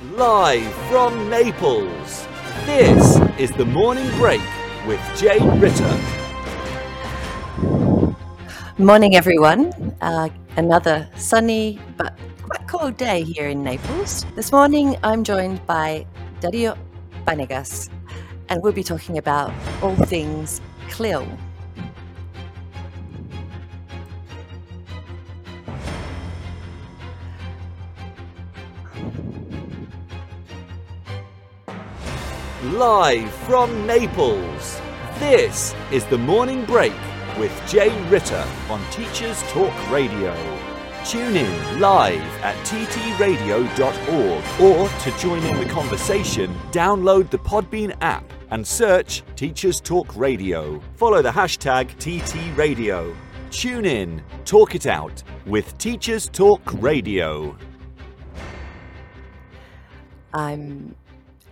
Live from Naples, this is the Morning Break with Jane Ritter. Morning, everyone. Uh, another sunny but quite cold day here in Naples. This morning, I'm joined by Dario Banegas, and we'll be talking about all things CLIL. Live from Naples, this is the Morning Break with Jay Ritter on Teachers Talk Radio. Tune in live at ttradio.org or to join in the conversation, download the Podbean app and search Teachers Talk Radio. Follow the hashtag TTRadio. Tune in, talk it out with Teachers Talk Radio. I'm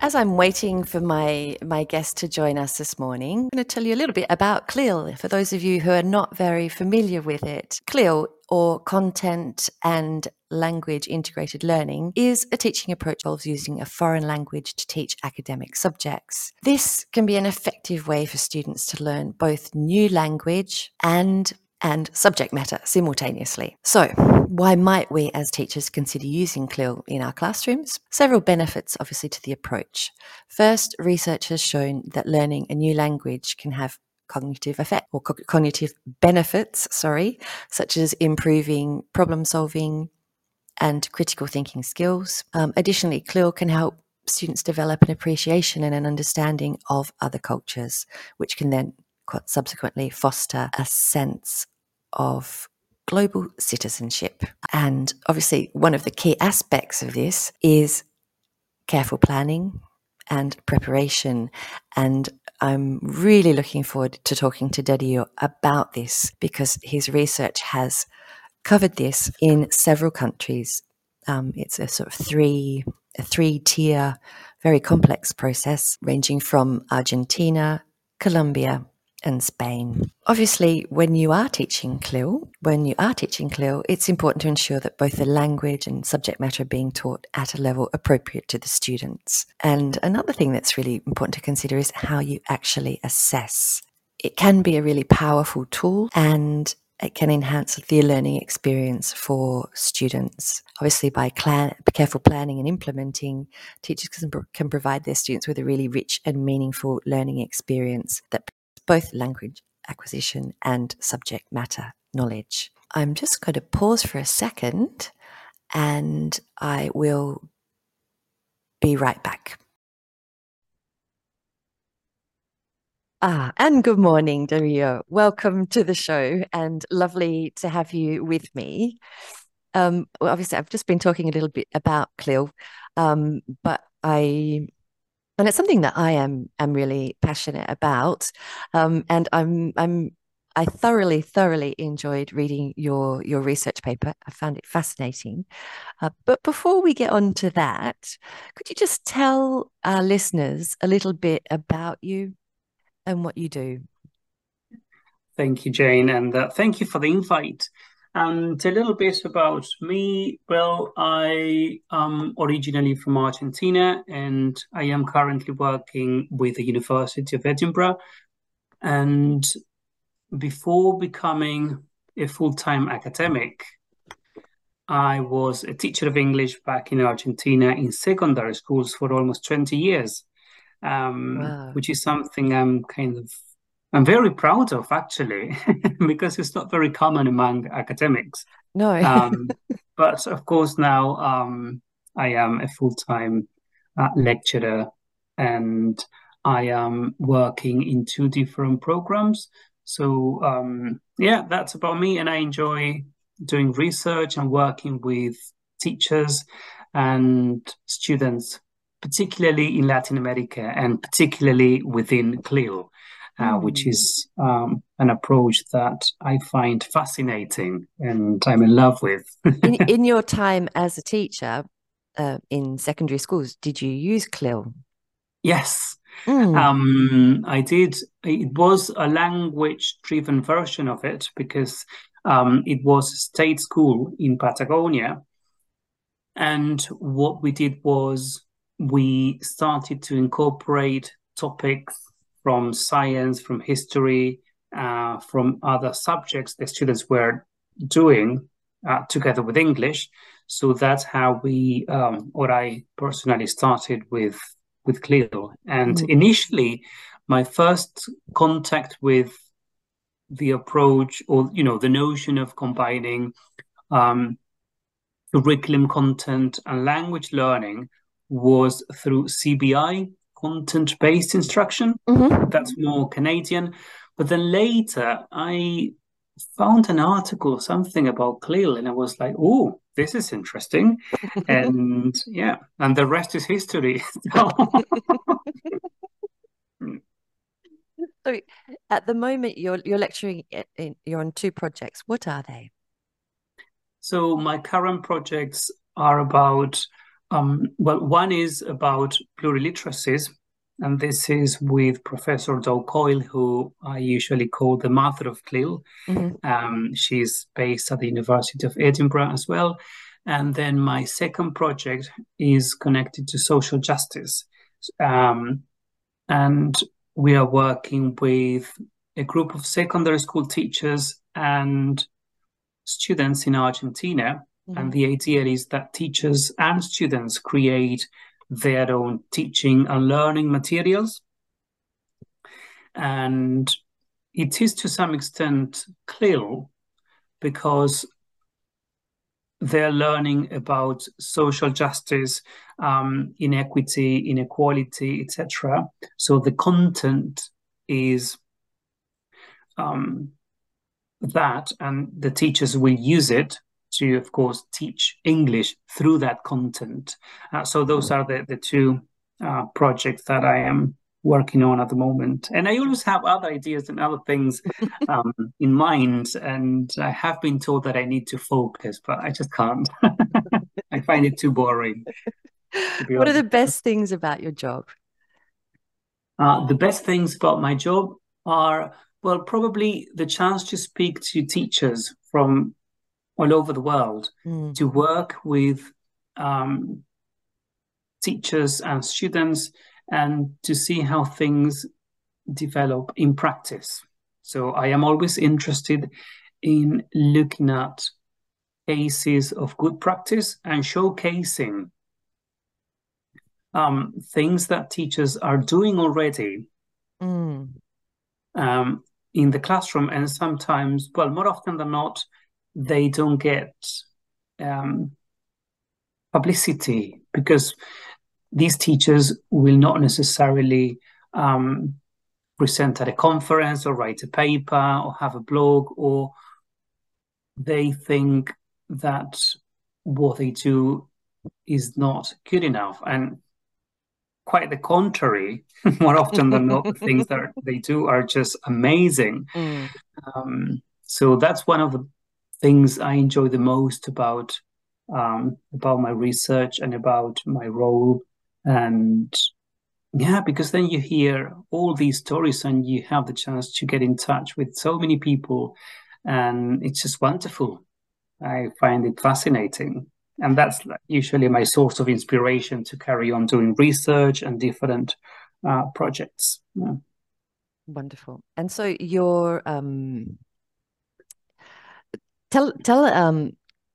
as I'm waiting for my my guest to join us this morning, I'm going to tell you a little bit about CLIL for those of you who are not very familiar with it. CLIL or content and language integrated learning is a teaching approach involves using a foreign language to teach academic subjects. This can be an effective way for students to learn both new language and and subject matter simultaneously. So, why might we as teachers consider using CLIL in our classrooms? Several benefits, obviously, to the approach. First, research has shown that learning a new language can have cognitive effect or co- cognitive benefits, sorry, such as improving problem solving and critical thinking skills. Um, additionally, CLIL can help students develop an appreciation and an understanding of other cultures, which can then subsequently foster a sense of global citizenship. And obviously, one of the key aspects of this is careful planning and preparation. And I'm really looking forward to talking to Dario about this because his research has covered this in several countries. Um, it's a sort of three a three tier, very complex process ranging from Argentina, Colombia, and Spain. Obviously, when you are teaching CLIL, when you are teaching CLIL, it's important to ensure that both the language and subject matter are being taught at a level appropriate to the students. And another thing that's really important to consider is how you actually assess. It can be a really powerful tool and it can enhance the learning experience for students. Obviously, by careful planning and implementing, teachers can, can provide their students with a really rich and meaningful learning experience that both language acquisition and subject matter knowledge. I'm just going to pause for a second and I will be right back. Ah, and good morning, Dario. Welcome to the show and lovely to have you with me. Um, well, obviously, I've just been talking a little bit about CLIL, um, but I and it's something that I am am really passionate about. Um, and I'm I'm I thoroughly thoroughly enjoyed reading your your research paper. I found it fascinating. Uh, but before we get on to that, could you just tell our listeners a little bit about you and what you do? Thank you, Jane, and uh, thank you for the invite. And a little bit about me. Well, I am originally from Argentina and I am currently working with the University of Edinburgh. And before becoming a full time academic, I was a teacher of English back in Argentina in secondary schools for almost 20 years, um, wow. which is something I'm kind of I'm very proud of actually, because it's not very common among academics. No. um, but of course, now um, I am a full time uh, lecturer and I am working in two different programs. So, um, yeah, that's about me. And I enjoy doing research and working with teachers and students, particularly in Latin America and particularly within CLIL uh, which hmm. is um, an approach that I find fascinating and I'm in love with. in, in, your time as a teacher uh, in secondary schools, did you use CLIL? Yes. Mm. Um, I did. It was a language driven version of it because um, it was a state school in Patagonia. And what we did was we started to incorporate topics from science, from history, uh, from other subjects the students were doing uh, together with English. So that's how we, um, or I personally started with with CLIL. And mm. initially, my first contact with the approach, or you know, the notion of combining um, curriculum content and language learning was through CBI, content based instruction. Mm-hmm. That's more Canadian. But then later, I found an article, or something about CLIL, and I was like, oh, this is interesting. and yeah, and the rest is history. so at the moment, you're, you're lecturing, in, you're on two projects. What are they? So my current projects are about, um, well, one is about pluriliteracies, and this is with Professor Do Coyle, who I usually call the mother of CLIL. Mm-hmm. Um, she's based at the University of Edinburgh as well. And then my second project is connected to social justice. Um, and we are working with a group of secondary school teachers and students in Argentina. Mm-hmm. And the idea is that teachers and students create their own teaching and learning materials. And it is to some extent CLIL because they're learning about social justice, um, inequity, inequality, etc. So the content is um, that, and the teachers will use it to, of course, teach English through that content. Uh, so those are the, the two uh, projects that I am working on at the moment. And I always have other ideas and other things um, in mind. And I have been told that I need to focus, but I just can't. I find it too boring. What honest. are the best things about your job? Uh, the best things about my job are well, probably the chance to speak to teachers from all over the world, mm. to work with um, teachers and students, and to see how things develop in practice. So I am always interested in looking at cases of good practice and showcasing um, things that teachers are doing already mm. um, in the classroom and sometimes well more often than not they don't get um, publicity because these teachers will not necessarily um, present at a conference or write a paper or have a blog or they think that what they do is not good enough and quite the contrary. More often than not, the things that they do are just amazing. Mm. Um, so that's one of the things I enjoy the most about um, about my research and about my role. And yeah, because then you hear all these stories and you have the chance to get in touch with so many people, and it's just wonderful. I find it fascinating and that's usually my source of inspiration to carry on doing research and different uh, projects yeah. wonderful and so your um, tell tell um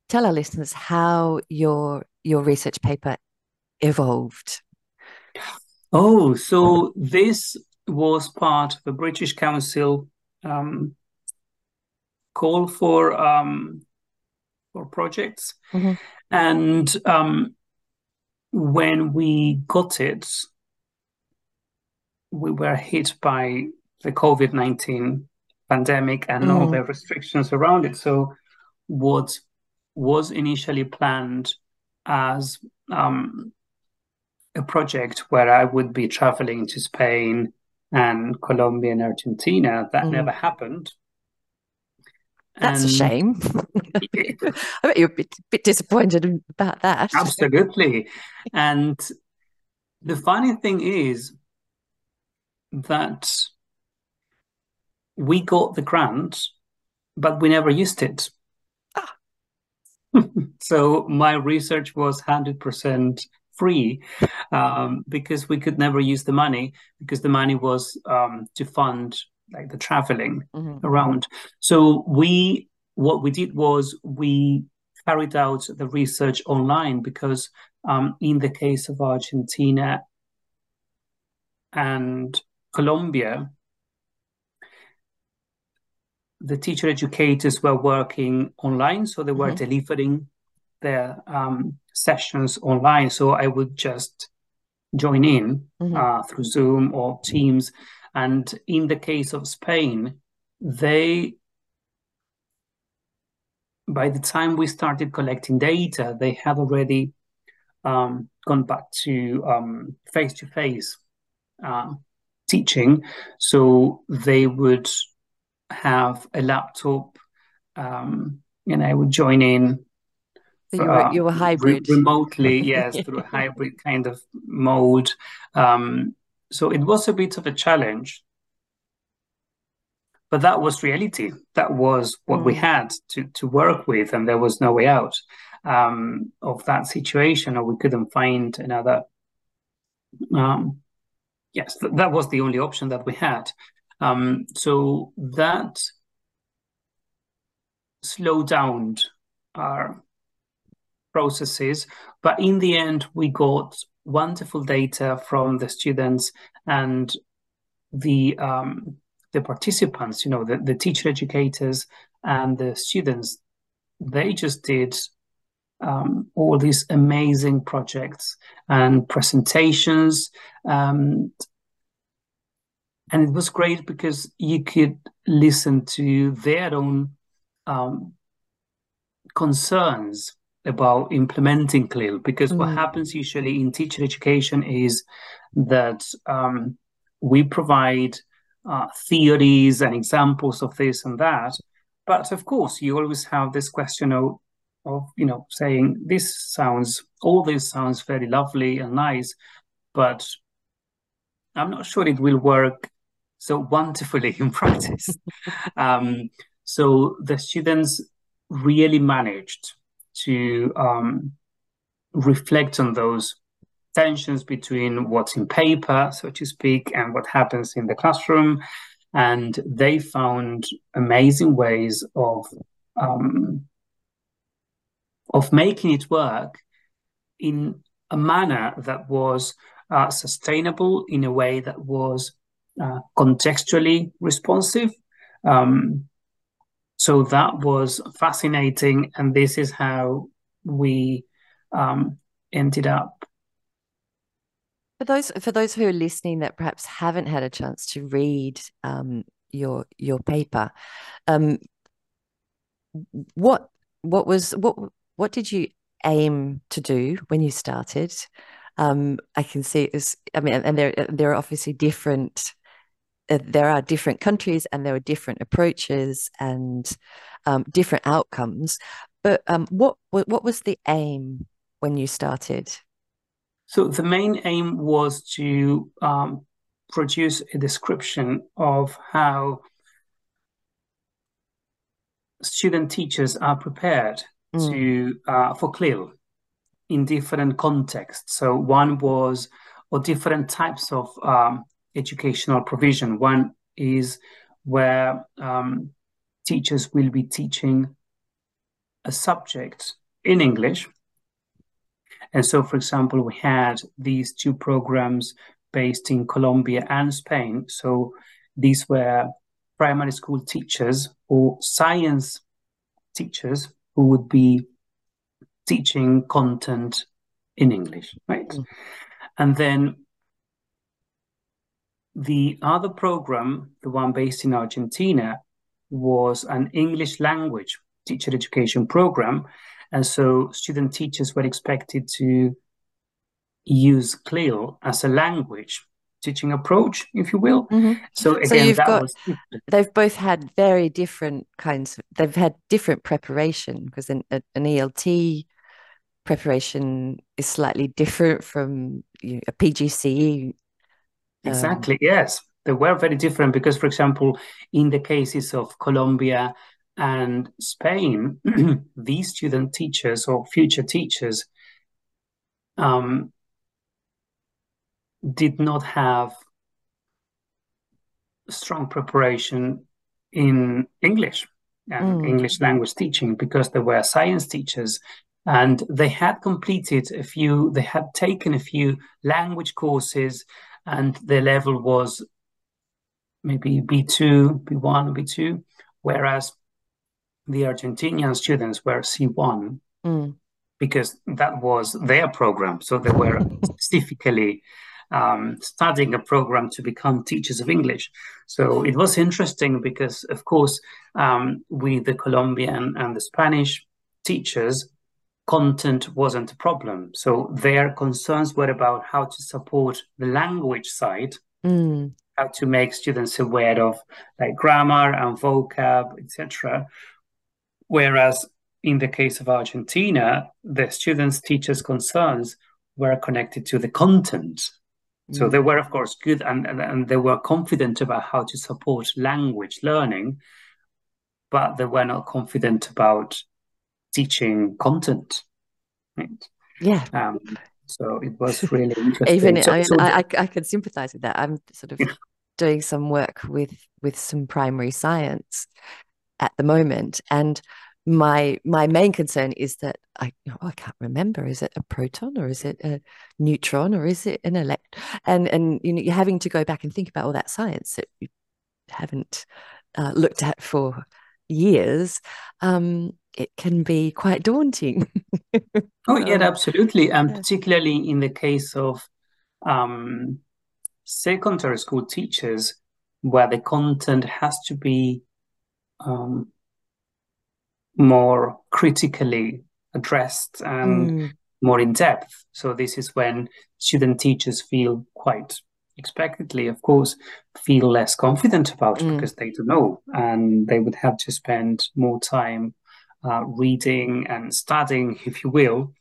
tell our listeners how your your research paper evolved oh so this was part of a british council um, call for um, for projects mm-hmm. And um, when we got it, we were hit by the COVID 19 pandemic and mm. all the restrictions around it. So, what was initially planned as um, a project where I would be traveling to Spain and Colombia and Argentina, that mm. never happened. That's and, a shame. I bet you're a bit, bit disappointed about that. Absolutely. and the funny thing is that we got the grant, but we never used it. So my research was 100% free um, because we could never use the money because the money was um, to fund like the traveling mm-hmm. around. So we what we did was we carried out the research online because um, in the case of Argentina and Colombia, the teacher educators were working online, so they were mm-hmm. delivering their um, sessions online. So I would just join in mm-hmm. uh, through Zoom or Teams. And in the case of Spain, they, by the time we started collecting data, they had already um, gone back to face to face teaching. So they would have a laptop um, and I would join in. So you were, uh, you were hybrid. Re- remotely, yes, through a hybrid kind of mode. Um, so it was a bit of a challenge. But that was reality. That was what mm. we had to, to work with, and there was no way out um, of that situation, or we couldn't find another. Um, yes, th- that was the only option that we had. Um, so that slowed down our processes, but in the end, we got wonderful data from the students and the um, the participants. You know, the, the teacher educators and the students. They just did um, all these amazing projects and presentations and it was great because you could listen to their own um, concerns about implementing CLIL because mm. what happens usually in teacher education is that um, we provide uh, theories and examples of this and that but of course you always have this question of, of you know saying this sounds all this sounds very lovely and nice but i'm not sure it will work so wonderfully in practice. um, so the students really managed to um, reflect on those tensions between what's in paper, so to speak, and what happens in the classroom. And they found amazing ways of um, of making it work in a manner that was uh, sustainable, in a way that was uh, contextually responsive. Um, so that was fascinating, and this is how we um, ended up. For those for those who are listening that perhaps haven't had a chance to read um, your your paper, um, what what was what what did you aim to do when you started? Um, I can see it was. I mean, and there there are obviously different there are different countries and there are different approaches and um, different outcomes. But um, what what was the aim when you started? So the main aim was to um, produce a description of how student teachers are prepared mm. to uh, for CLIL in different contexts. So one was or different types of um, educational provision. One is where um, teachers will be teaching a subject in English. And so, for example, we had these two programs based in Colombia and Spain. So these were primary school teachers or science teachers who would be teaching content in English, right? Mm. And then the other program, the one based in Argentina, was an English language teacher education program. And so student teachers were expected to use CLIL as a language teaching approach, if you will. Mm-hmm. So again, so you've got, they've both had very different kinds. Of, they've had different preparation because an, an ELT preparation is slightly different from you know, a PGCE Exactly. Um, yes, they were very different because, for example, in the cases of Colombia And Spain, these student teachers or future teachers um, did not have strong preparation in English and mm. English language teaching because they were science teachers and they had completed a few, they had taken a few language courses and their level was maybe B2, B1, B2, whereas the Argentinian students were C1 mm. because that was their program. So they were specifically um, studying a program to become teachers of English. So it was interesting because, of course, um, with the Colombian and the Spanish teachers, content wasn't a problem. So their concerns were about how to support the language side, mm. how to make students aware of like grammar and vocab, etc. Whereas in the case of Argentina, the students' teachers' concerns were connected to the content. So they were, of course, good and, and, and they were confident about how to support language learning, but they were not confident about teaching content. Right? Yeah. Um, so it was really interesting. Even so, I, so I, I, can sympathize with that. I'm sort of doing some work with with some primary science at the moment, and my my main concern is that I oh, I can't remember is it a proton or is it a neutron or is it an elect and and you know you're having to go back and think about all that science that you haven't uh, looked at for years um, it can be quite daunting oh yeah absolutely and particularly in the case of um, secondary school teachers where the content has to be um, more critically addressed and mm. more in depth. So this is when student teachers feel quite expectedly, of course, feel less confident about mm. because they don't know and they would have to spend more time uh, reading and studying, if you will.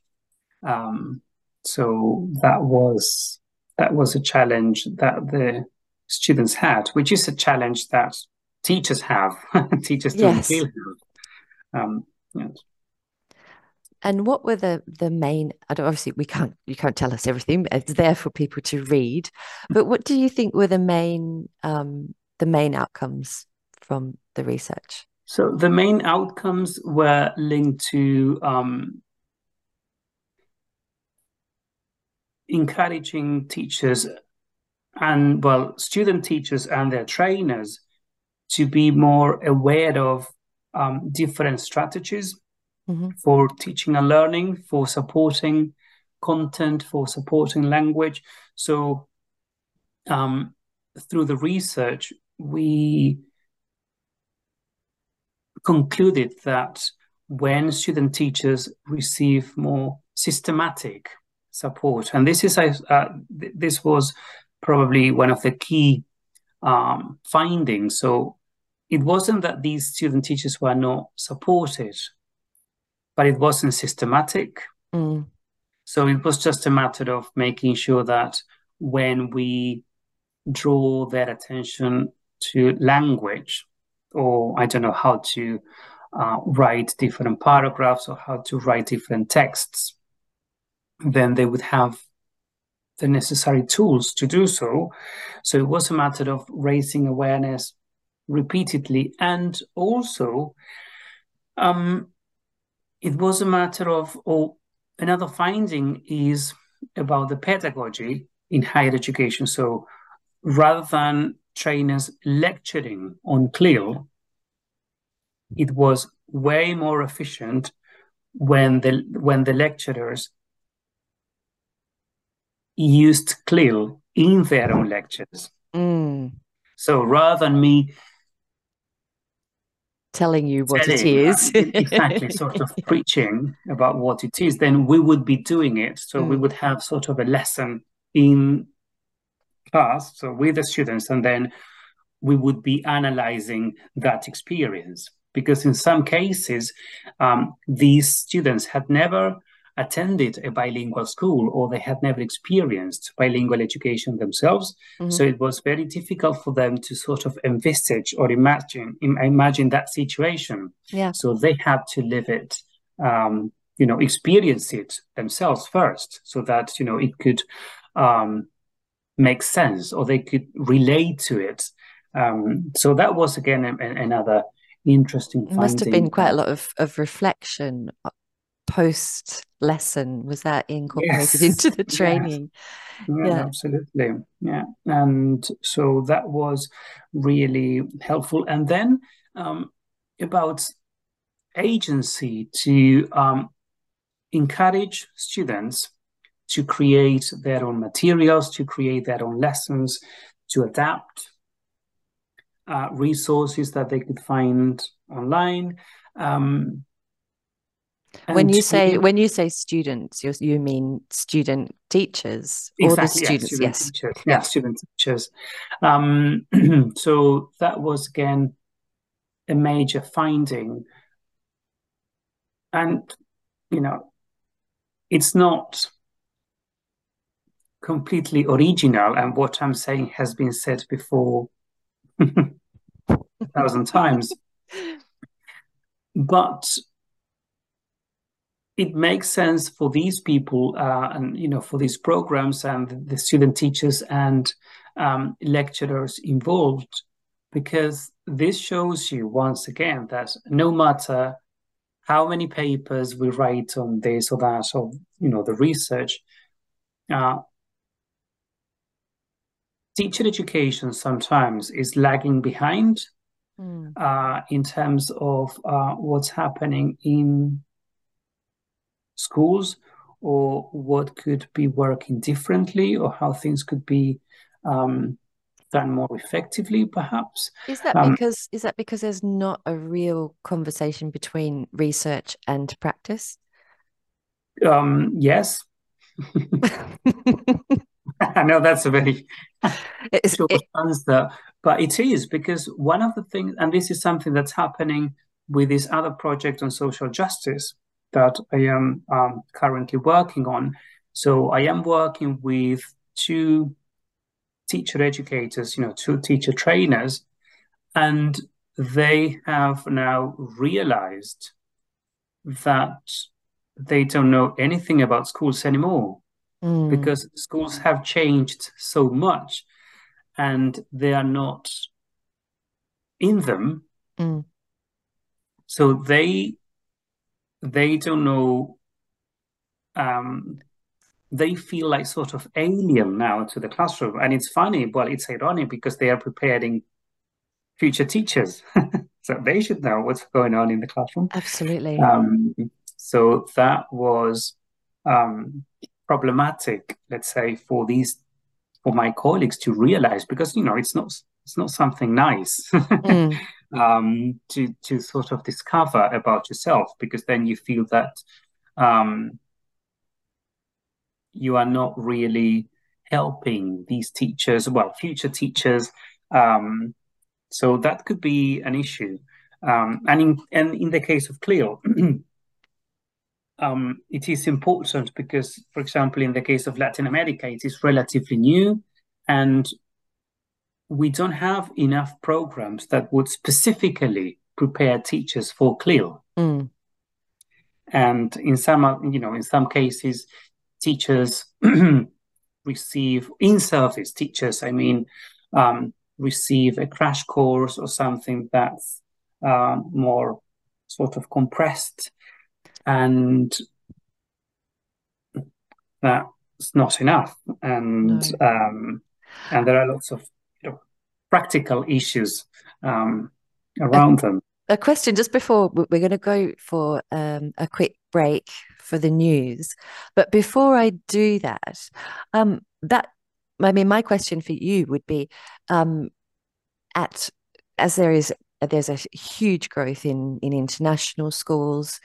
Um, so that was that was a challenge that the students had, which is a challenge that teachers have. teachers don't feel um, yes. And what were the the main? I don't, obviously, we can't you can't tell us everything. It's there for people to read. But what do you think were the main um, the main outcomes from the research? So the main outcomes were linked to um, encouraging teachers and well student teachers and their trainers to be more aware of um, different strategies mm-hmm. for teaching and learning, for supporting content, for supporting language. So, um, through the research, we concluded that when student teachers receive more systematic support, and this is uh, this was probably one of the key um, findings. So it wasn't that these student teachers were not supported, but it wasn't systematic. Mm. So it was just a matter of making sure that when we draw their attention to language, or I don't know how to uh, write different paragraphs or how to write different texts, then they would have the necessary tools to do so. So it was a matter of raising awareness repeatedly. And also, um, it was a matter of, or another finding is about the pedagogy in higher education. So rather than trainers lecturing on CLIL, it was way more efficient when the when the lecturers used CLIL in their own lectures. Mm. So rather than me telling you what telling, it is. exactly, sort of preaching about what it is, then we would be doing it. So mm. we would have sort of a lesson in class, so with the students, and then we would be analyzing that experience. Because in some cases, um, these students had never attended a bilingual school or they had never experienced bilingual education themselves. Mm-hmm. So it was very difficult for them to sort of envisage or imagine imagine that situation. Yeah. So they had to live it, um, you know, experience it themselves first, so that you know it could um, make sense or they could relate to it. Um, so that was again a, a, another interesting. It must have been quite a lot of, of reflection post lesson was that incorporated yes. into the training yeah. Yeah, yeah. absolutely yeah and so that was really helpful and then um, about agency to um, encourage students to create their own materials to create their own lessons to adapt uh, resources that they could find online um, when you say when you say students, you you mean student teachers or the students? Yeah, student yes, teachers. yeah, student teachers. Um, so that was again a major finding, and you know, it's not completely original, and what I'm saying has been said before a thousand times, but it makes sense for these people uh, and you know for these programs and the student teachers and um, lecturers involved because this shows you once again that no matter how many papers we write on this or that or you know the research uh, teacher education sometimes is lagging behind mm. uh, in terms of uh, what's happening in schools or what could be working differently or how things could be um, done more effectively perhaps? Is that um, because is that because there's not a real conversation between research and practice? Um, yes. I know that's a very it's, short it, answer but it is because one of the things and this is something that's happening with this other project on social justice that I am um, currently working on. So I am working with two teacher educators, you know, two teacher trainers, and they have now realized that they don't know anything about schools anymore mm. because schools have changed so much and they are not in them. Mm. So they they don't know um, they feel like sort of alien now to the classroom. And it's funny well it's ironic because they are preparing future teachers. So they should know what's going on in the classroom. Absolutely. Um, so that was um, problematic let's say for these for my colleagues to realize because you know it's not it's not something nice mm. um, to to sort of discover about yourself because then you feel that um, you are not really helping these teachers, well, future teachers. Um, so that could be an issue. Um, and in and in the case of CLIL, um, it is important because, for example, in the case of Latin America, it is relatively new, and we don't have enough programs that would specifically prepare teachers for CLIL. Mm. And in some, you know, in some cases, teachers receive in-service teachers. I mean, um, receive a crash course or something that's uh, more sort of compressed, and that's not enough. And no. um, and there are lots of practical issues um, around a, them. A question just before we're going to go for um, a quick break for the news, but before I do that, um, that I mean, my question for you would be, um, at as there is there's a huge growth in in international schools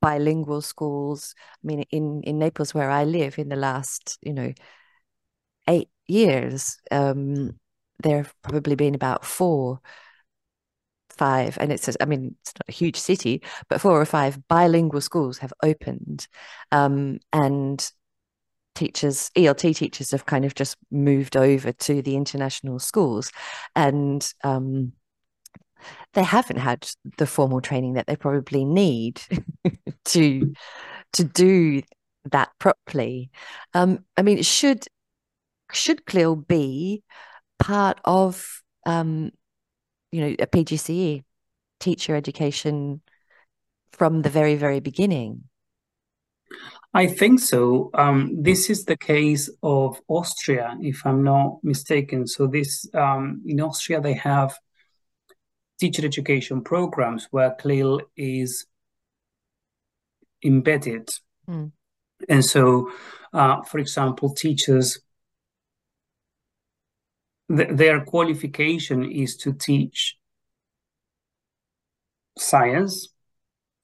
bilingual schools i mean in in naples where i live in the last you know eight years um there have probably been about four five, and it's, I mean, it's not a huge city, but four or five bilingual schools have opened. Um, and teachers, ELT teachers, have kind of just moved over to the international schools. And um, they haven't had the formal training that they probably need to to do that properly. Um, I mean, should should CLIL be part of um, you know a PGCE teacher education from the very very beginning? I think so. Um, this is the case of Austria, if I'm not mistaken. So this um, in Austria they have teacher education programs where CLIL is embedded. Mm. And so, uh, for example, teachers, th- their qualification is to teach science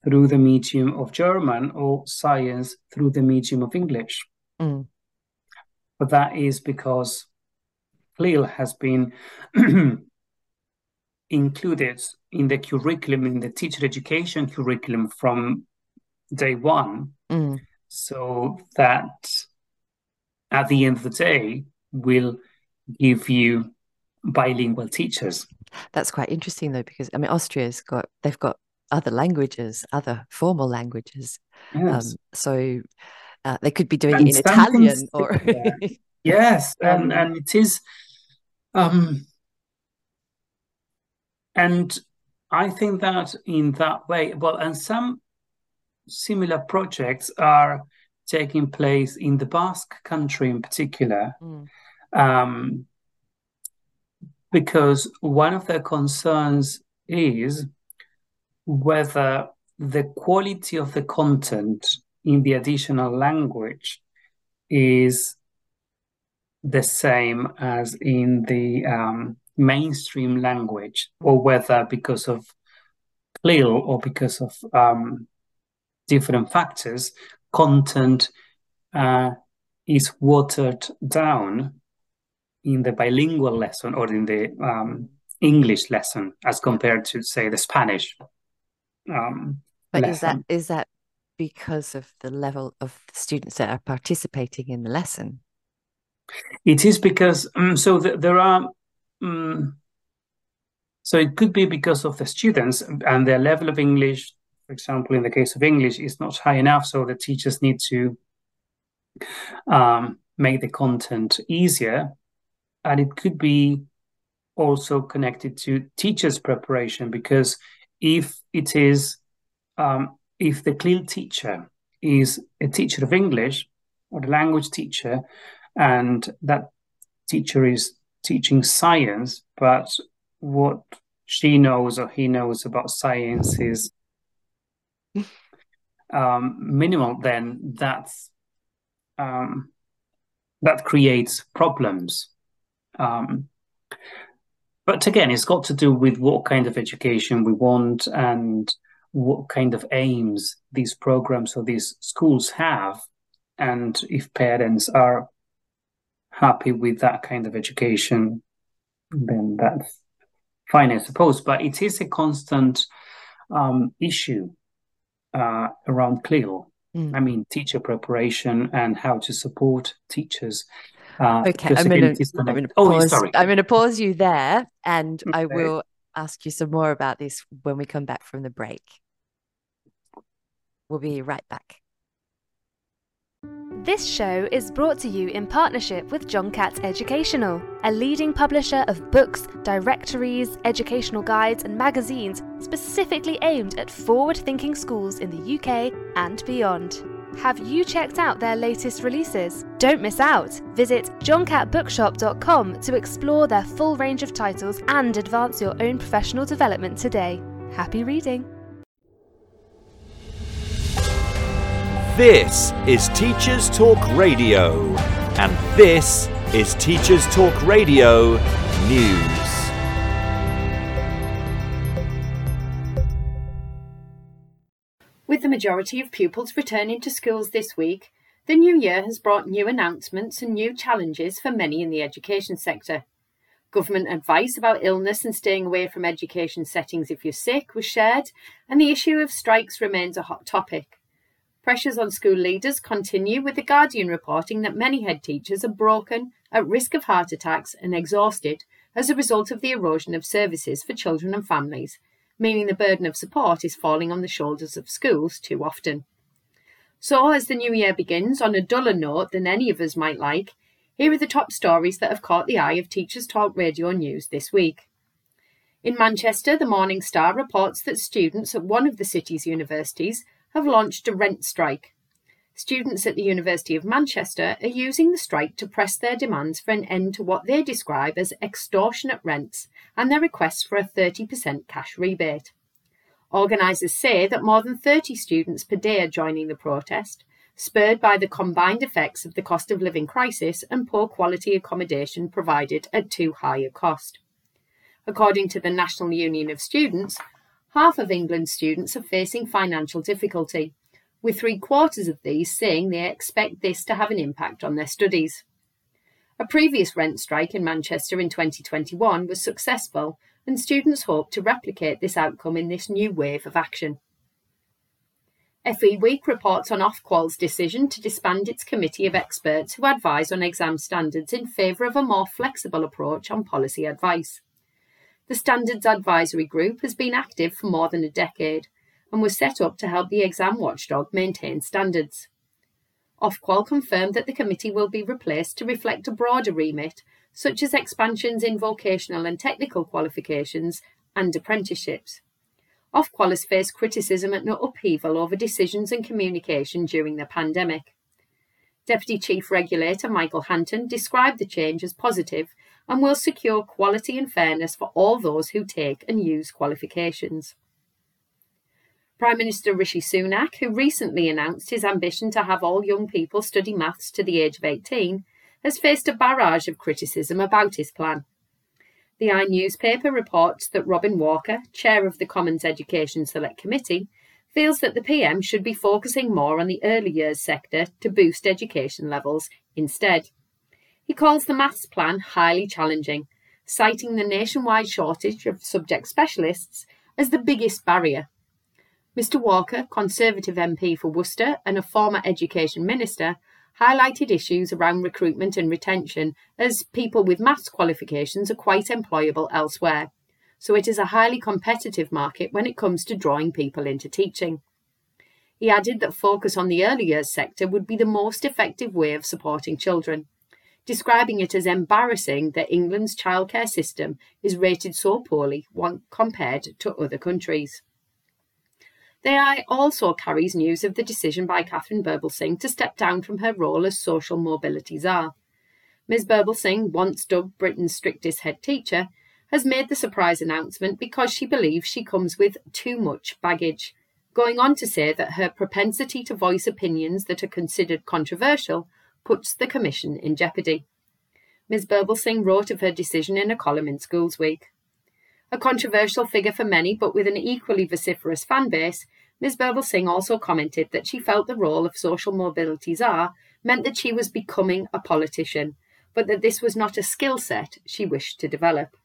through the medium of German or science through the medium of English. Mm. But that is because CLIL has been included in the curriculum, in the teacher education curriculum from day one. Mm. So that at the end of the day will give you bilingual teachers. That's quite interesting though, because I mean Austria's got they've got other languages, other formal languages. Yes. Um, so uh, they could be doing and it in Italian or yes, and um, and it is um and I think that in that way, well, and some similar projects are taking place in the Basque country in particular, mm. Um, because one of their concerns is whether the quality of the content in the additional language is the same as in the um, mainstream language, or whether because of CLIL or because of um, different factors, content uh, is watered down in the bilingual lesson or in the um, English lesson as compared to, say, the Spanish. Um, but lesson. is that is that because of the level of the students that are participating in the lesson? It is because um, so th- there are Mm, so it could be because of the students and their level of English. For example, in the case of English, is not high enough, so the teachers need to um, make the content easier. And it could be also connected to teachers' preparation because if it is, um, if the CLIL teacher is a teacher of English or the language teacher, and that teacher is teaching science, but what she knows or he knows about science is um, minimal, then that's um, that creates problems. Um, but again, it's got to do with what kind of education we want and what kind of aims these programs or these schools have, and if parents are happy with that kind of education, then that's fine, I suppose. But it is a constant um, issue uh, around CLIL. Mm. I mean, teacher preparation and how to support teachers. Uh, okay, I'm going to oh, pause. Sorry. I'm going to pause you there, and okay. I will ask you some more about this when we come back from the break. We'll be right back. This show is brought to you in partnership with John Catt Educational, a leading publisher of books, directories, educational guides, and magazines specifically aimed at forward thinking schools in the UK and beyond. Have you checked out their latest releases? Don't miss out! Visit johncattbookshop.com to explore their full range of titles and advance your own professional development today. Happy reading! This is Teachers Talk Radio, and this is Teachers Talk Radio News. With the majority of pupils returning to schools this week, the new year has brought new announcements and new challenges for many in the education sector. Government advice about illness and staying away from education settings if you're sick was shared, and the issue of strikes remains a hot topic. Pressures on school leaders continue, with The Guardian reporting that many head teachers are broken, at risk of heart attacks, and exhausted as a result of the erosion of services for children and families, meaning the burden of support is falling on the shoulders of schools too often. So, as the new year begins on a duller note than any of us might like, here are the top stories that have caught the eye of Teachers Talk Radio News this week. In Manchester, the Morning Star reports that students at one of the city's universities have launched a rent strike. Students at the University of Manchester are using the strike to press their demands for an end to what they describe as extortionate rents and their requests for a 30% cash rebate. Organisers say that more than 30 students per day are joining the protest, spurred by the combined effects of the cost of living crisis and poor quality accommodation provided at too high a cost. According to the National Union of Students, half of England's students are facing financial difficulty, with three quarters of these saying they expect this to have an impact on their studies. A previous rent strike in Manchester in 2021 was successful, and students hope to replicate this outcome in this new wave of action. FE Week reports on Ofqual's decision to disband its committee of experts who advise on exam standards in favour of a more flexible approach on policy advice. The Standards Advisory Group has been active for more than a decade and was set up to help the exam watchdog maintain standards. Ofqual confirmed that the committee will be replaced to reflect a broader remit, such as expansions in vocational and technical qualifications and apprenticeships. Ofqual has faced criticism and upheaval over decisions and communication during the pandemic. Deputy Chief Regulator Michael Hanton described the change as positive and will secure quality and fairness for all those who take and use qualifications. Prime Minister Rishi Sunak, who recently announced his ambition to have all young people study maths to the age of 18, has faced a barrage of criticism about his plan. The i newspaper reports that Robin Walker, chair of the Commons Education Select Committee, feels that the PM should be focusing more on the early years sector to boost education levels instead. He calls the maths plan highly challenging, citing the nationwide shortage of subject specialists as the biggest barrier. Mr Walker, Conservative MP for Worcester and a former Education Minister, highlighted issues around recruitment and retention as people with maths qualifications are quite employable elsewhere. So it is a highly competitive market when it comes to drawing people into teaching. He added that focus on the early years sector would be the most effective way of supporting children, describing it as embarrassing that England's childcare system is rated so poorly when compared to other countries. The i also carries news of the decision by Katharine Birbalsingh to step down from her role as social mobility czar. Ms Birbalsingh, once dubbed Britain's strictest head teacher, has made the surprise announcement because she believes she comes with too much baggage, going on to say that her propensity to voice opinions that are considered controversial puts the Commission in jeopardy. Ms Birbalsingh wrote of her decision in a column in Schools Week. A controversial figure for many, but with an equally vociferous fan base, Ms. Birbalsingh also commented that she felt the role of social mobility czar meant that she was becoming a politician, but that this was not a skill set she wished to develop.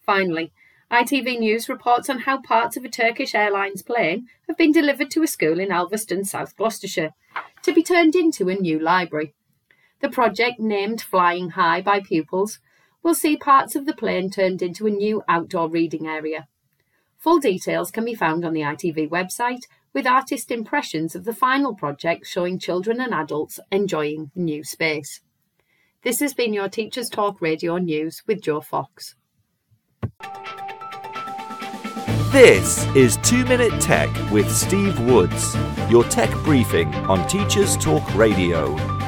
Finally, ITV News reports on how parts of a Turkish Airlines plane have been delivered to a school in Alveston, South Gloucestershire, to be turned into a new library. The project, named Flying High by pupils, will see parts of the plane turned into a new outdoor reading area. Full details can be found on the ITV website, with artist impressions of the final project showing children and adults enjoying the new space. This has been your Teachers Talk Radio News with Joe Fox. This is 2 Minute Tech with Steve Woods, your tech briefing on Teachers Talk Radio.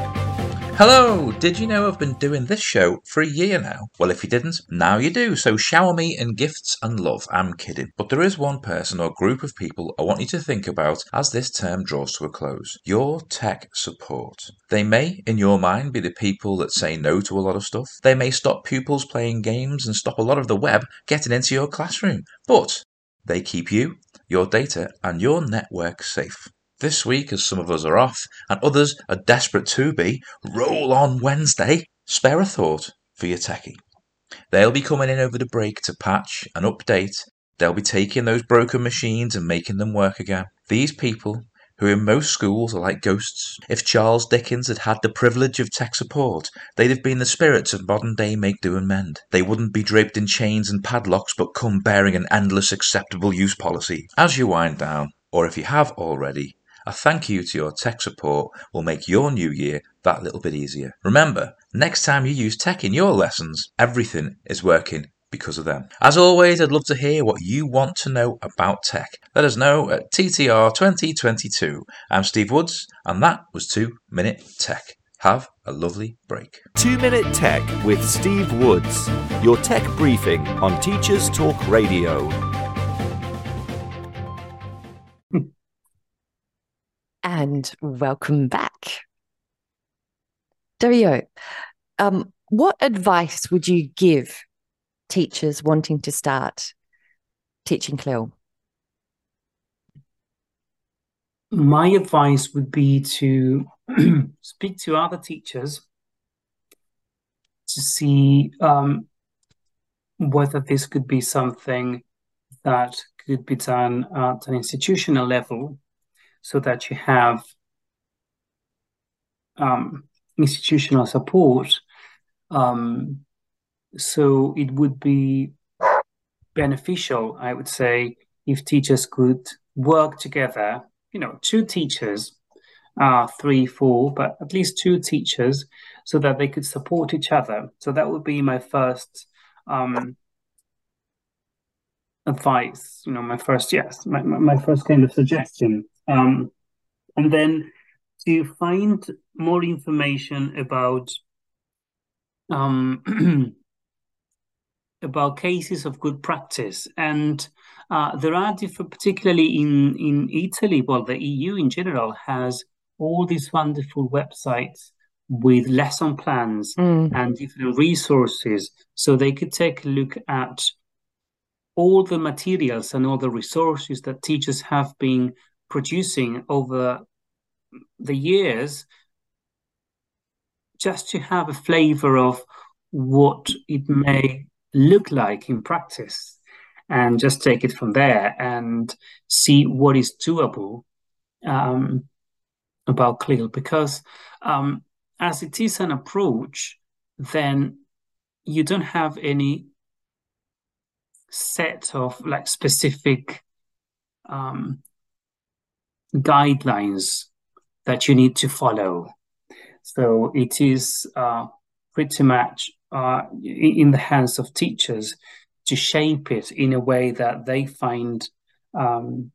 Hello! Did you know I've been doing this show for a year now? Well, if you didn't, now you do. So shower me in gifts and love. I'm kidding. But there is one person or group of people I want you to think about as this term draws to a close your tech support. They may, in your mind, be the people that say no to a lot of stuff. They may stop pupils playing games and stop a lot of the web getting into your classroom. But they keep you, your data, and your network safe. This week, as some of us are off and others are desperate to be, roll on Wednesday, spare a thought for your techie. They'll be coming in over the break to patch and update. They'll be taking those broken machines and making them work again. These people, who in most schools are like ghosts, if Charles Dickens had had the privilege of tech support, they'd have been the spirits of modern day make do and mend. They wouldn't be draped in chains and padlocks, but come bearing an endless acceptable use policy. As you wind down, or if you have already, a thank you to your tech support will make your new year that little bit easier. Remember, next time you use tech in your lessons, everything is working because of them. As always, I'd love to hear what you want to know about tech. Let us know at TTR 2022. I'm Steve Woods, and that was 2 Minute Tech. Have a lovely break. 2 Minute Tech with Steve Woods, your tech briefing on Teachers Talk Radio. And welcome back. Dario, um, what advice would you give teachers wanting to start teaching CLIL? My advice would be to speak to other teachers to see um, whether this could be something that could be done at an institutional level so that you have um, institutional support. Um, so it would be beneficial, I would say, if teachers could work together, you know, two teachers, uh, three, four, but at least two teachers, so that they could support each other. So that would be my first um, advice, you know, my first, yes, my, my first kind of suggestion. Um, and then to find more information about um, about cases of good practice, and uh, there are different, particularly in in Italy. Well, the EU in general has all these wonderful websites with lesson plans mm. and different resources, so they could take a look at all the materials and all the resources that teachers have been producing over the years just to have a flavor of what it may look like in practice and just take it from there and see what is doable um, about CLIL because um, as it is an approach then you don't have any set of like specific um, guidelines that you need to follow. So it is uh, pretty much uh, in the hands of teachers to shape it in a way that they find um,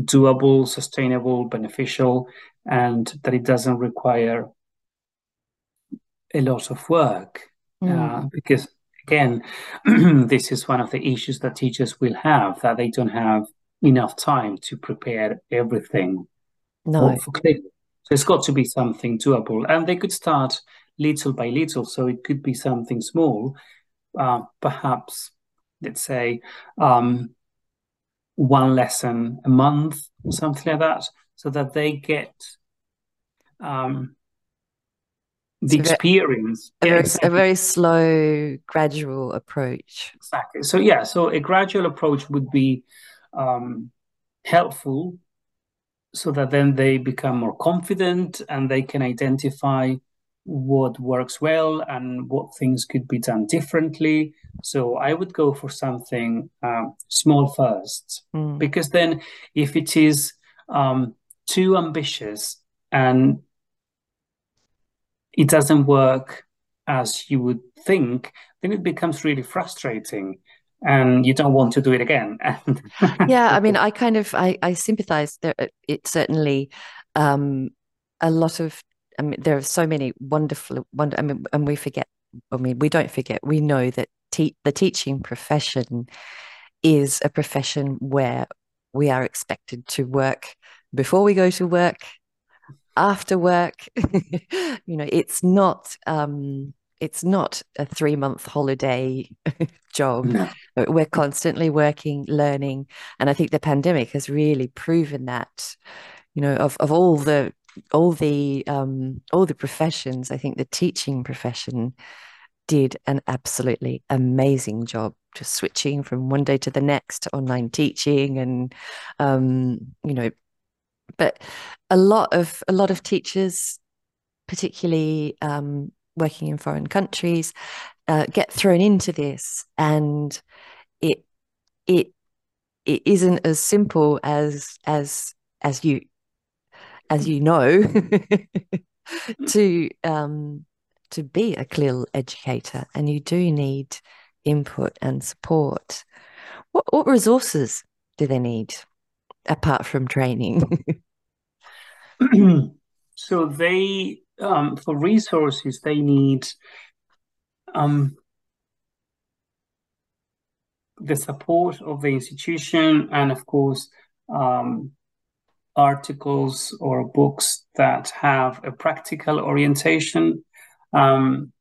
doable, sustainable, beneficial, and that it doesn't require a lot of work. Mm. Uh, because again, this is one of the issues that teachers will have that they don't have enough time to prepare everything no. for, So it's got to be something doable. And they could start little by little. So it could be something small, uh, perhaps, let's say, um, one lesson a month or something like that, so that they get um, the experience. A very, a very slow, gradual approach. Exactly. So, yeah, so a gradual approach would be um, helpful so that then they become more confident and they can identify what works well and what things could be done differently. So I would go for something um, small first, mm. because then if it is um, too ambitious and it doesn't work as you would think, then it becomes really frustrating and you don't want to do it again. yeah, I mean, I kind of I, I sympathize. There, uh, it certainly um, a lot of. I mean, there are so many wonderful, wonder. I mean, and we forget. I mean, we don't forget. We know that te- the teaching profession is a profession where we are expected to work before we go to work, after work. you know, it's not. Um, it's not a three month holiday job. No. We're constantly working, learning. And I think the pandemic has really proven that, you know, of, of all the all the um all the professions, I think the teaching profession did an absolutely amazing job just switching from one day to the next to online teaching and um, you know but a lot of a lot of teachers particularly um, working in foreign countries uh, get thrown into this and it it it isn't as simple as as as you as you know to um to be a CLIL educator and you do need input and support. What what resources do they need apart from training? So they um, for resources they need um, the support of the institution and of course um, articles or books that have a practical orientation um,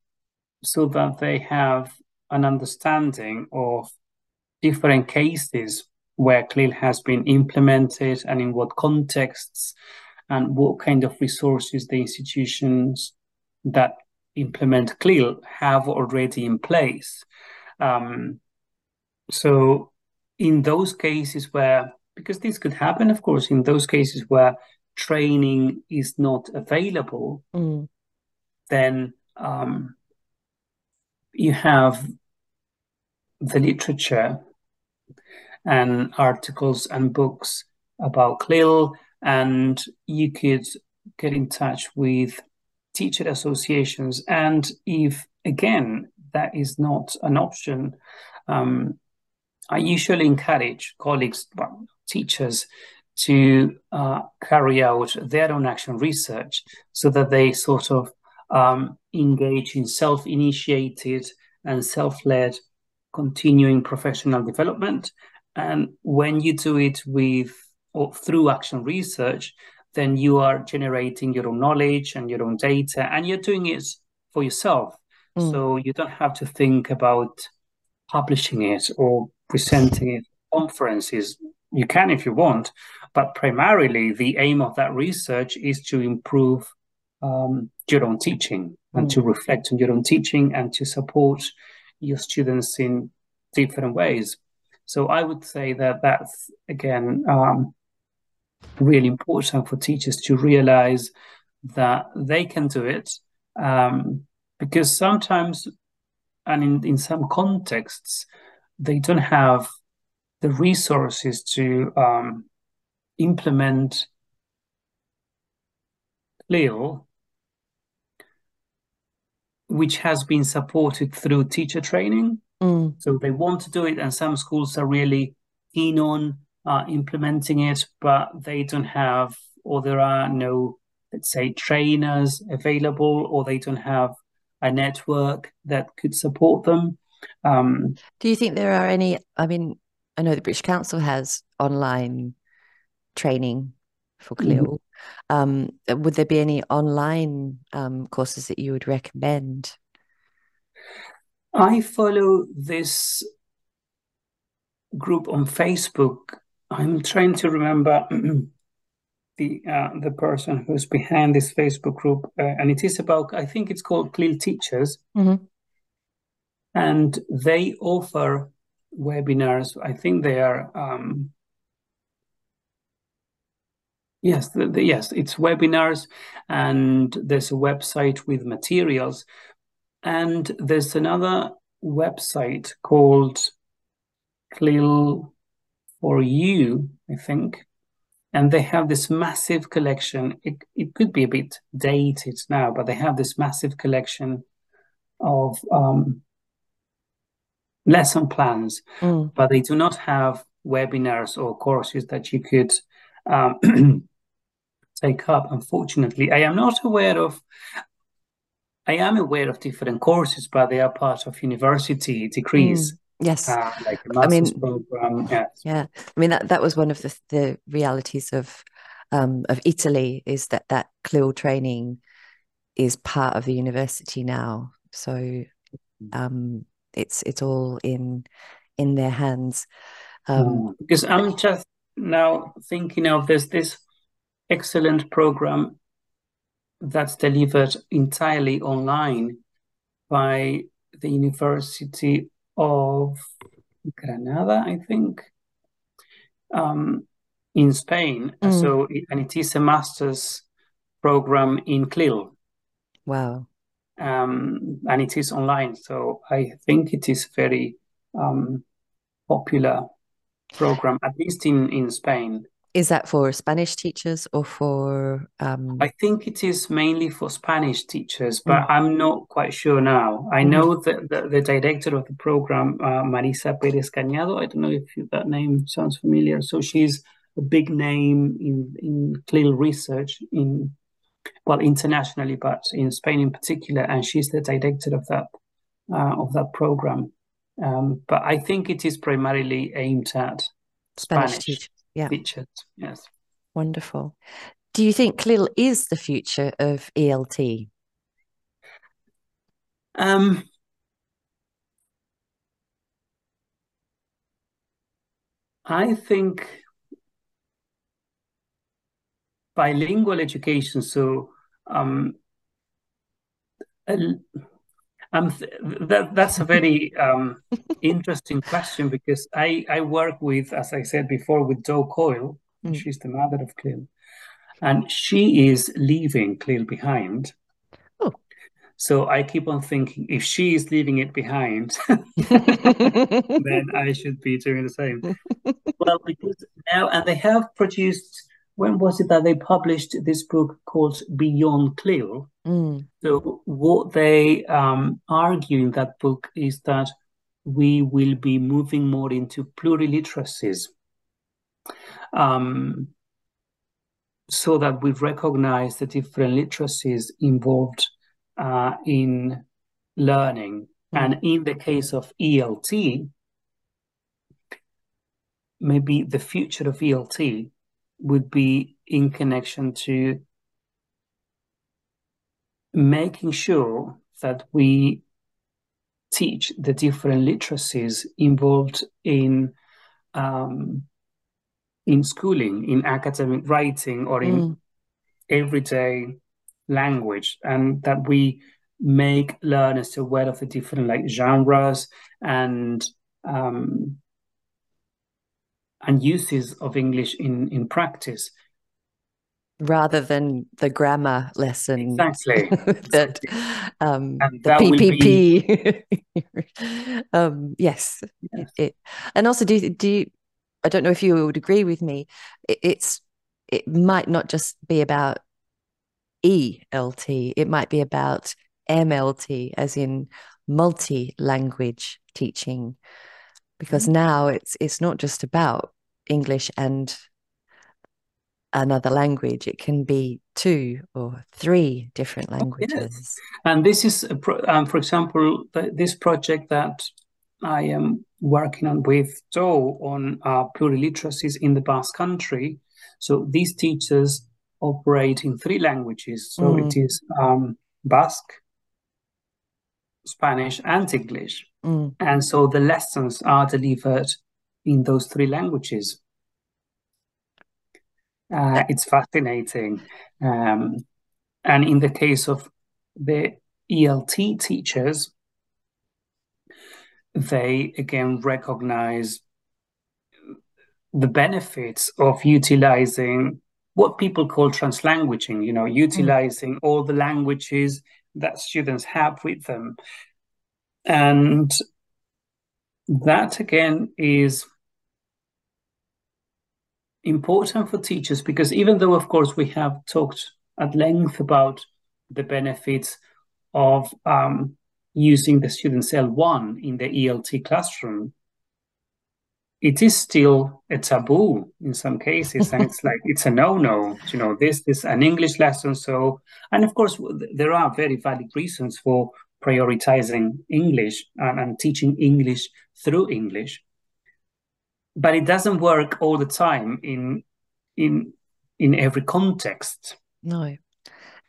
so that they have an understanding of different cases where CLIL has been implemented and in what contexts and what kind of resources the institutions that implement CLIL have already in place. Um, so in those cases where, because this could happen, of course, in those cases where training is not available, mm. then um, you have the literature and articles and books about CLIL, and you could get in touch with teacher associations. And if, again, that is not an option, um, I usually encourage colleagues, teachers, to uh, carry out their own action research so that they sort of um, engage in self initiated and self led continuing professional development. And when you do it with or through action research, then you are generating your own knowledge and your own data, and you're doing it for yourself. Mm. So you don't have to think about publishing it or presenting it at conferences. You can if you want, but primarily the aim of that research is to improve um, your own teaching and mm. to reflect on your own teaching and to support your students in different ways. So I would say that that's again um, really important for teachers to realize that they can do it um, because sometimes and in, in some contexts they don't have the resources to um, implement CLIL, which has been supported through teacher training. Mm. So they want to do it, and some schools are really keen on uh, implementing it, but they don't have, or there are no, let's say, trainers available, or they don't have a network that could support them. Um, Do you think there are any? I mean, I know the British Council has online training for CLIL. Mm-hmm. Um, would there be any online um, courses that you would recommend? I follow this group on Facebook. I'm trying to remember the uh, the person who's behind this Facebook group, uh, and it is about I think it's called CLIL Teachers, mm-hmm. and they offer webinars. I think they are. Um, yes, the, the, yes, it's webinars, and there's a website with materials, and there's another website called CLIL for you, I think and they have this massive collection. It, it could be a bit dated now, but they have this massive collection of um, lesson plans, mm. but they do not have webinars or courses that you could um, take up. Unfortunately, I am not aware of. I am aware of different courses, but they are part of university degrees. Mm. Yes, uh, like I mean, program. Yeah. yeah, I mean that that was one of the the realities of um, of Italy is that that CLIL training is part of the university now. So mm. um, it's it's all in in their hands. Um, mm. because I'm just now thinking of this this excellent program that's delivered entirely online by the University of Granada, I think, um, in Spain. Mm. So, and it is a master's program in CLIL. Wow. Um, and it is online. So I think it is very um, popular program, at least in, in Spain. Is that for Spanish teachers or for? Um... I think it is mainly for Spanish teachers, but mm. I'm not quite sure now. I mm. know that the, the, director of the program, uh, Marisa Perez Cañado, I don't know if that name sounds familiar. So she's a big name in, in CLIL research in, well, internationally, but in Spain in particular, and she's the director of that uh, of that program. Um, but I think it is primarily aimed at Spanish, Spanish teachers. Yeah. Yes. Wonderful. Do you think CLIL is the future of ELT? Um, I think bilingual education, so um, um, that that's a very um, interesting question because I I work with, as I said before, with Do Coyle. Mm. She's the mother of CLIL, and she is leaving CLIL behind. Oh. So I keep on thinking, if she is leaving it behind, then I should be doing the same. well, because now, and they have produced when was it that they published this book called Beyond CLIL? Mm. So, what they um, argue in that book is that we will be moving more into pluriliteracies um, so that we recognize the different literacies involved uh, in learning. Mm. And in the case of ELT, maybe the future of ELT would be in connection to making sure that we teach the different literacies involved in um, in schooling, in academic writing, or in mm. everyday language, and that we make learners aware of the different like genres and um, and uses of English in, in practice. Rather than the grammar lesson. Exactly. that um, the that PPP. Be... um, yes. yes. It, and also, do, do you, I don't know if you would agree with me, it, it's it might not just be about ELT, it might be about MLT, as in multi language teaching because mm-hmm. now it's it's not just about English and another language. It can be two or three different languages. Yes. And this is, um, for example, this project that I am working on with Do on uh, pluriliteracies in the Basque Country. So these teachers operate in three languages. So mm. it is um, Basque, Spanish, and English. Mm. And so the lessons are delivered in those three languages. Uh, it's fascinating. Um, and in the case of the ELT teachers, they again recognize the benefits of utilizing what people call translanguaging, you know, utilizing mm. all the languages that students have with them. And that again is important for teachers because even though, of course, we have talked at length about the benefits of um, using the students' L1 in the ELT classroom, it is still a taboo in some cases, and it's like it's a no-no. You know, this is an English lesson, so and of course there are very valid reasons for prioritizing English and, and teaching English through English but it doesn't work all the time in in in every context. No.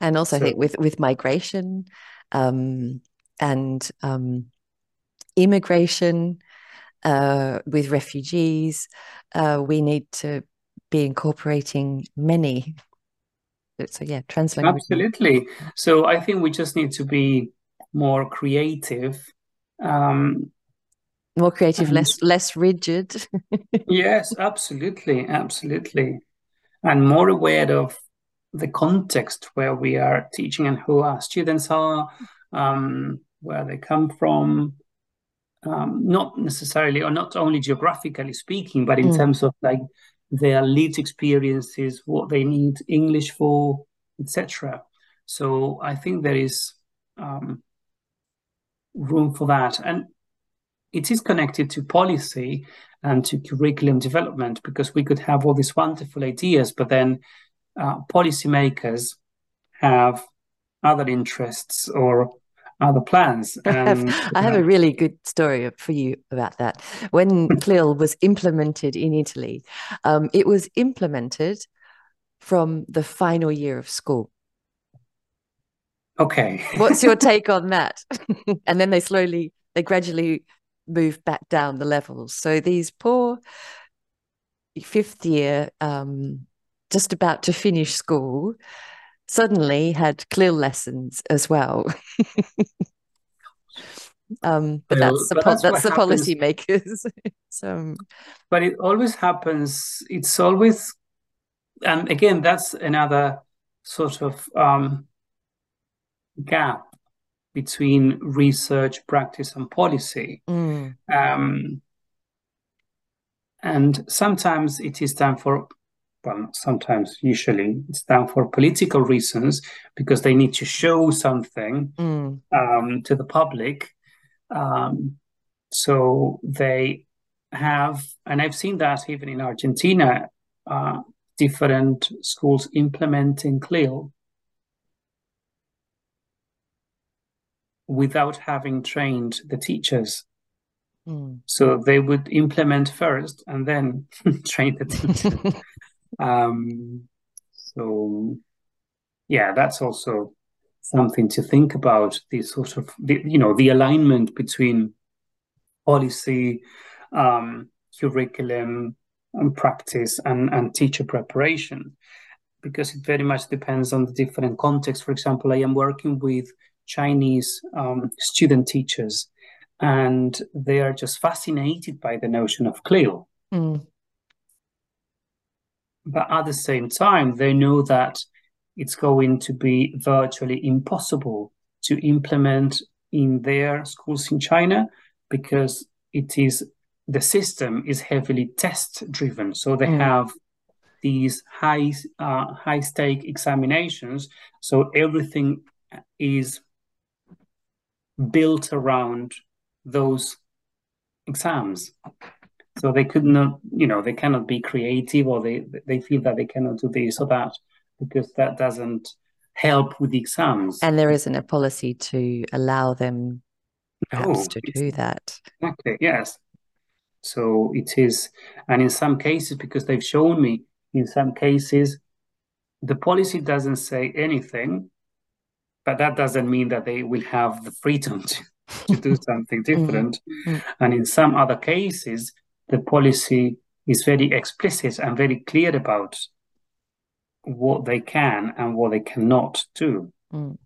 And also so, i think with with migration um, and um, immigration uh, with refugees uh, we need to be incorporating many so yeah translate absolutely. So i think we just need to be more creative Um, More creative, less less rigid. yes, absolutely, absolutely, and more aware of the context where we are teaching and who our students are, um, where they come from, um, not necessarily or not only geographically speaking, but in Mm. terms of like their lived experiences, what they need English for, etc. So I think there is um, room for that, and it is connected to policy and to curriculum development because we could have all these wonderful ideas, but then uh, policymakers have other interests or other plans. I have, I have a really good story for you about that. When CLIL was implemented in Italy, um, it was implemented from the final year of school. okay, What's your take on that? and then they slowly, they gradually moved back down the levels. So these poor fifth year, um, just about to finish school, suddenly had CLIL lessons as well. um, but that's the but that's that's the happens- policy makers. so but it always happens. It's always, and again, that's another sort of um, gap between research, practice, and policy. mm, Um, and sometimes it is done for, well, sometimes, usually, it's done for political reasons because they need to show something mm, um, to the public. Um, so they have, and I've seen that even in Argentina, uh, different schools implementing CLIL without having trained the teachers. mm. So they would implement first and then train the teachers. Um, so yeah, that's also something to think about. The sort of the, you know the alignment between policy, um, curriculum, and practice, and and teacher preparation, because it very much depends on the different contexts. For example, I am working with Chinese um, student teachers, and they are just fascinated by the notion of CLIL Mm, but at the same time, they know that it's going to be virtually impossible to implement in their schools in China because it is the system is heavily test driven. So they Mm. have these high uh, high stake examinations. So everything is built around those exams. So they could not, you know, they cannot be creative, or they they feel that they cannot do this or that because that doesn't help with the exams. and there isn't a policy to allow them perhaps No, to do that. Exactly, yes. So it is, and in some cases, because they've shown me, in some cases, the policy doesn't say anything, but that doesn't mean that they will have the freedom to, to do something different. mm. And in some other cases, the policy is very explicit and very clear about what they can and what they cannot do. Mm.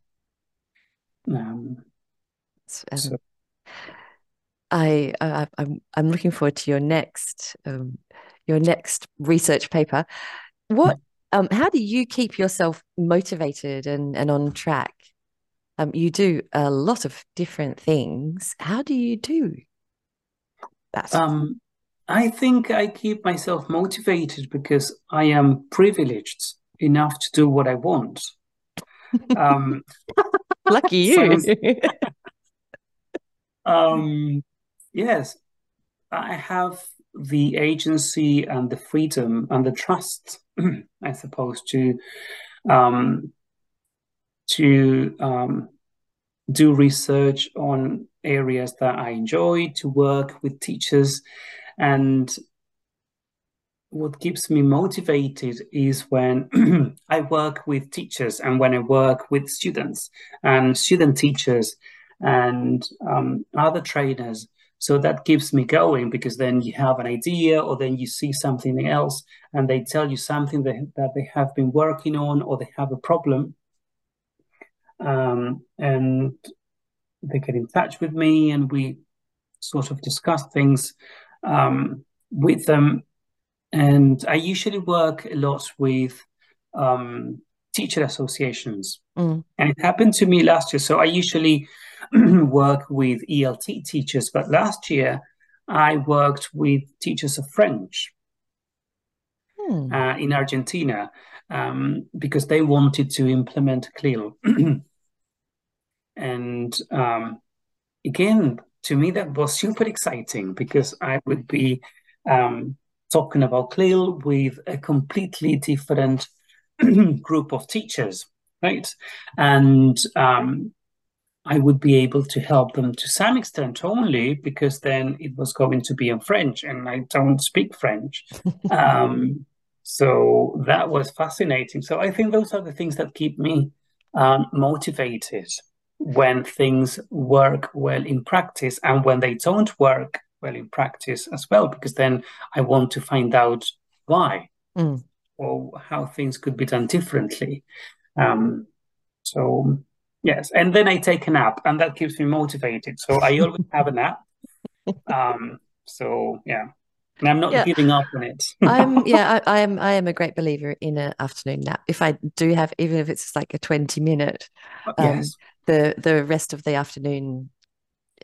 Um, um, So- I, I I'm I'm looking forward to your next um, your next research paper. What um how do you keep yourself motivated and and on track? Um, you do a lot of different things. How do you do that? Um, I think I keep myself motivated because I am privileged enough to do what I want. Um, Lucky you. um, yes, I have the agency and the freedom and the trust, I suppose, to um, to um, do research on areas that I enjoy, to work with teachers, and what keeps me motivated is when I work with teachers and when I work with students and student teachers and um, other trainers. So that keeps me going because then you have an idea or then you see something else and they tell you something that, that they have been working on or they have a problem. Um, and they get in touch with me and we sort of discuss things um, with them. And I usually work a lot with um, teacher associations. Mm. And it happened to me last year. So I usually work with ELT teachers, but last year I worked with teachers of French Hmm. uh, in Argentina um, because they wanted to implement CLIL. and um, again, to me, that was super exciting because I would be um, talking about CLIL with a completely different group of teachers, right? And um, I would be able to help them to some extent only because then it was going to be in French and I don't speak French. um, so that was fascinating. So I think those are the things that keep me um, motivated when things work well in practice and when they don't work well in practice as well, because then I want to find out why Mm. or how things could be done differently. Um, so, yes, and then I take a nap and that keeps me motivated. So I always have a nap. Um, so, yeah. And I'm not Yeah. giving up on it. I'm yeah, I, I am I am a great believer in an afternoon nap. If I do have, even if it's like a 20 minute, um, yes. The the rest of the afternoon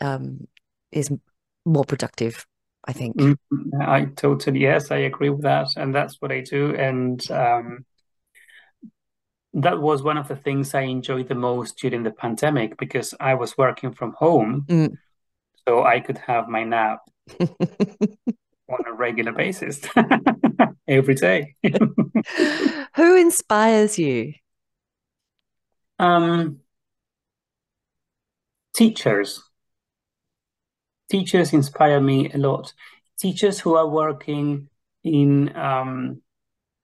um is more productive, I think. Mm, I totally, yes, I agree with that. And that's what I do. And um, that was one of the things I enjoyed the most during the pandemic because I was working from home. Mm. So I could have my nap on a regular basis every day. Who inspires you? Um, teachers. Teachers inspire me a lot. Teachers who are working in um,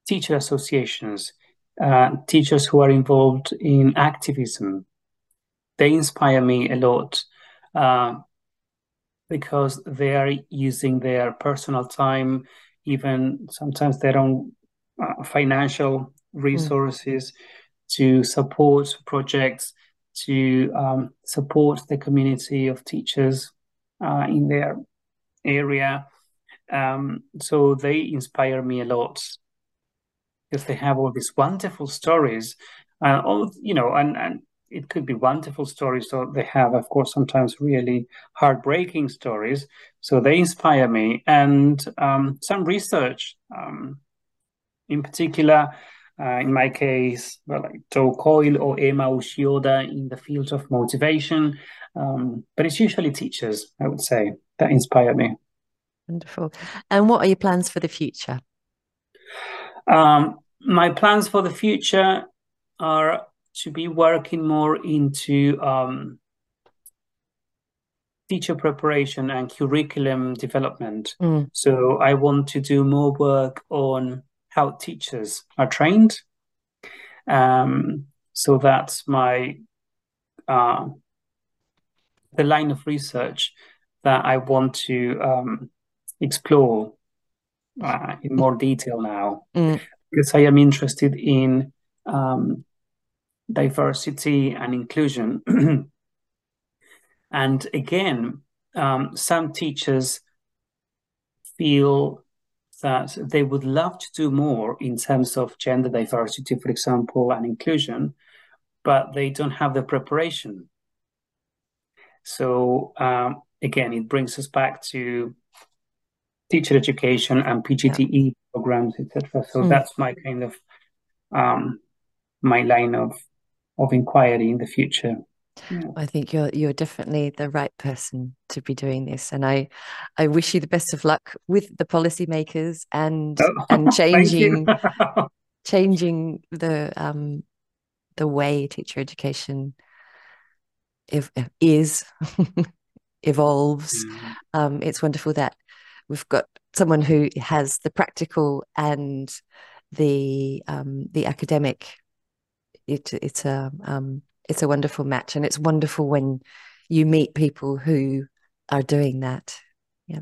teacher associations, uh, teachers who are involved in activism, they inspire me a lot uh, because they are using their personal time, even sometimes their own uh, financial resources to support projects, to um, support the community of teachers uh, in their area. Um, so they inspire me a lot because they have all these wonderful stories. Uh, all, you know, and, and it could be wonderful stories. So they have, of course, sometimes really heartbreaking stories. So they inspire me. And um, some research, um, in particular, uh, in my case, well, like Do Coyle or Ema Ushioda in the field of motivation. Um, but it's usually teachers, I would say, that inspire me. Wonderful. And what are your plans for the future? Um, my plans for the future are to be working more into um, teacher preparation and curriculum development. Mm. So I want to do more work on how teachers are trained. Um, so that's my uh, the line of research that I want to um, explore uh, in more detail now Mm. because I am interested in um, diversity and inclusion. and again, um, some teachers feel that they would love to do more in terms of gender diversity, for example, and inclusion, but they don't have the preparation. So um, again, it brings us back to teacher education and PGTE programs, etc. So Mm. that's my kind of um, my line of of inquiry in the future. Yeah. I think you're you're definitely the right person to be doing this, and I I wish you the best of luck with the policymakers and and changing changing the um the way teacher education ev- is evolves. Mm. Um, it's wonderful that we've got someone who has the practical and the um, the academic. It, it's a um, it's a wonderful match, and it's wonderful when you meet people who are doing that. Yeah,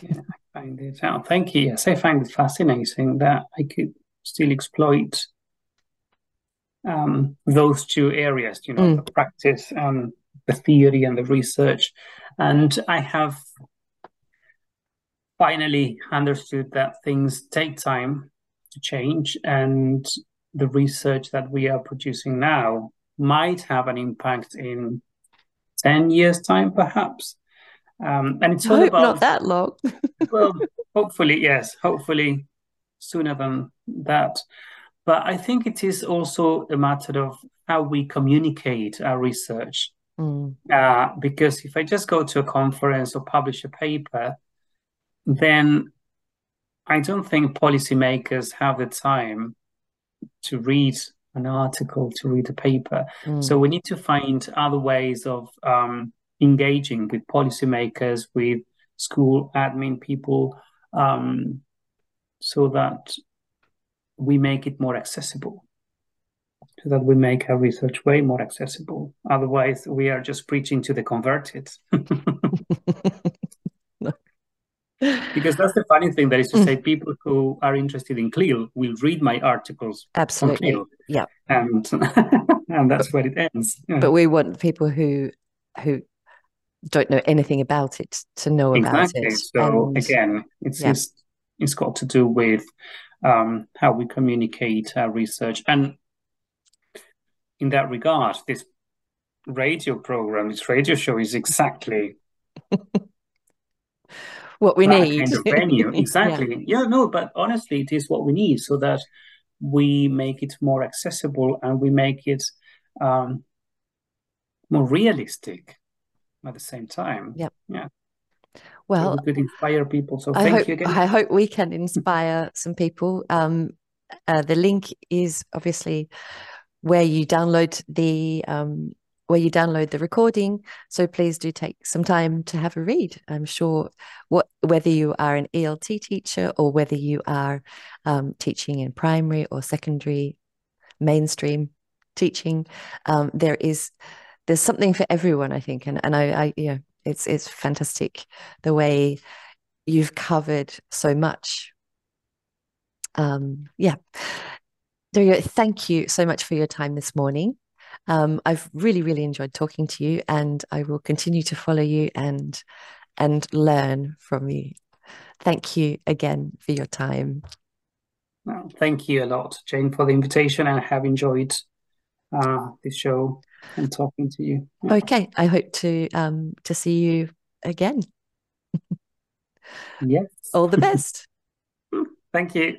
yeah I find it out. Thank you. Yes, I find it fascinating that I could still exploit um, those two areas, you know, Mm. the practice and the theory and the research. And I have finally understood that things take time to change, and the research that we are producing now might have an impact in 10 years' time, perhaps. Um, and it's all about not that long. well, hopefully, yes, hopefully sooner than that. But I think it is also a matter of how we communicate our research. Mm. Uh, because if I just go to a conference or publish a paper, then I don't think policymakers have the time to read an article, to read a paper. Mm. So we need to find other ways of um, engaging with policymakers, with school admin people, um, so that we make it more accessible so that we make our research way more accessible otherwise we are just preaching to the converted because that's the funny thing that is to say people who are interested in CLIL will read my articles Absolutely. Yeah. and and that's where it ends Yeah. But we want people who who don't know anything about it to know about it. so And- again it's yeah. it's, it's got to do with um, how we communicate our research and in that regard this radio program this radio show is exactly what we need. kind of venue Yeah. exactly yeah. no but honestly it is what we need so that we make it more accessible and we make it um, more realistic at the same time Yep. yeah Well, so we could inspire people so I thank hope you again I hope we can inspire some people. Um, uh, the link is obviously where you download the um, where you download the recording. So please do take some time to have a read. I'm sure what whether you are an ELT teacher or whether you are um, teaching in primary or secondary, mainstream teaching, um, there is there's something for everyone. I think, and and I, I know it's it's fantastic the way you've covered so much. Um, yeah. Thank you so much for your time this morning. Um, I've really, really enjoyed talking to you, and I will continue to follow you and and learn from you. Thank you again for your time. Well, thank you a lot, Jane, for the invitation. I have enjoyed uh, this show and talking to you. Yeah. Okay, I hope to um, to see you again. Yes. All the best. Thank you.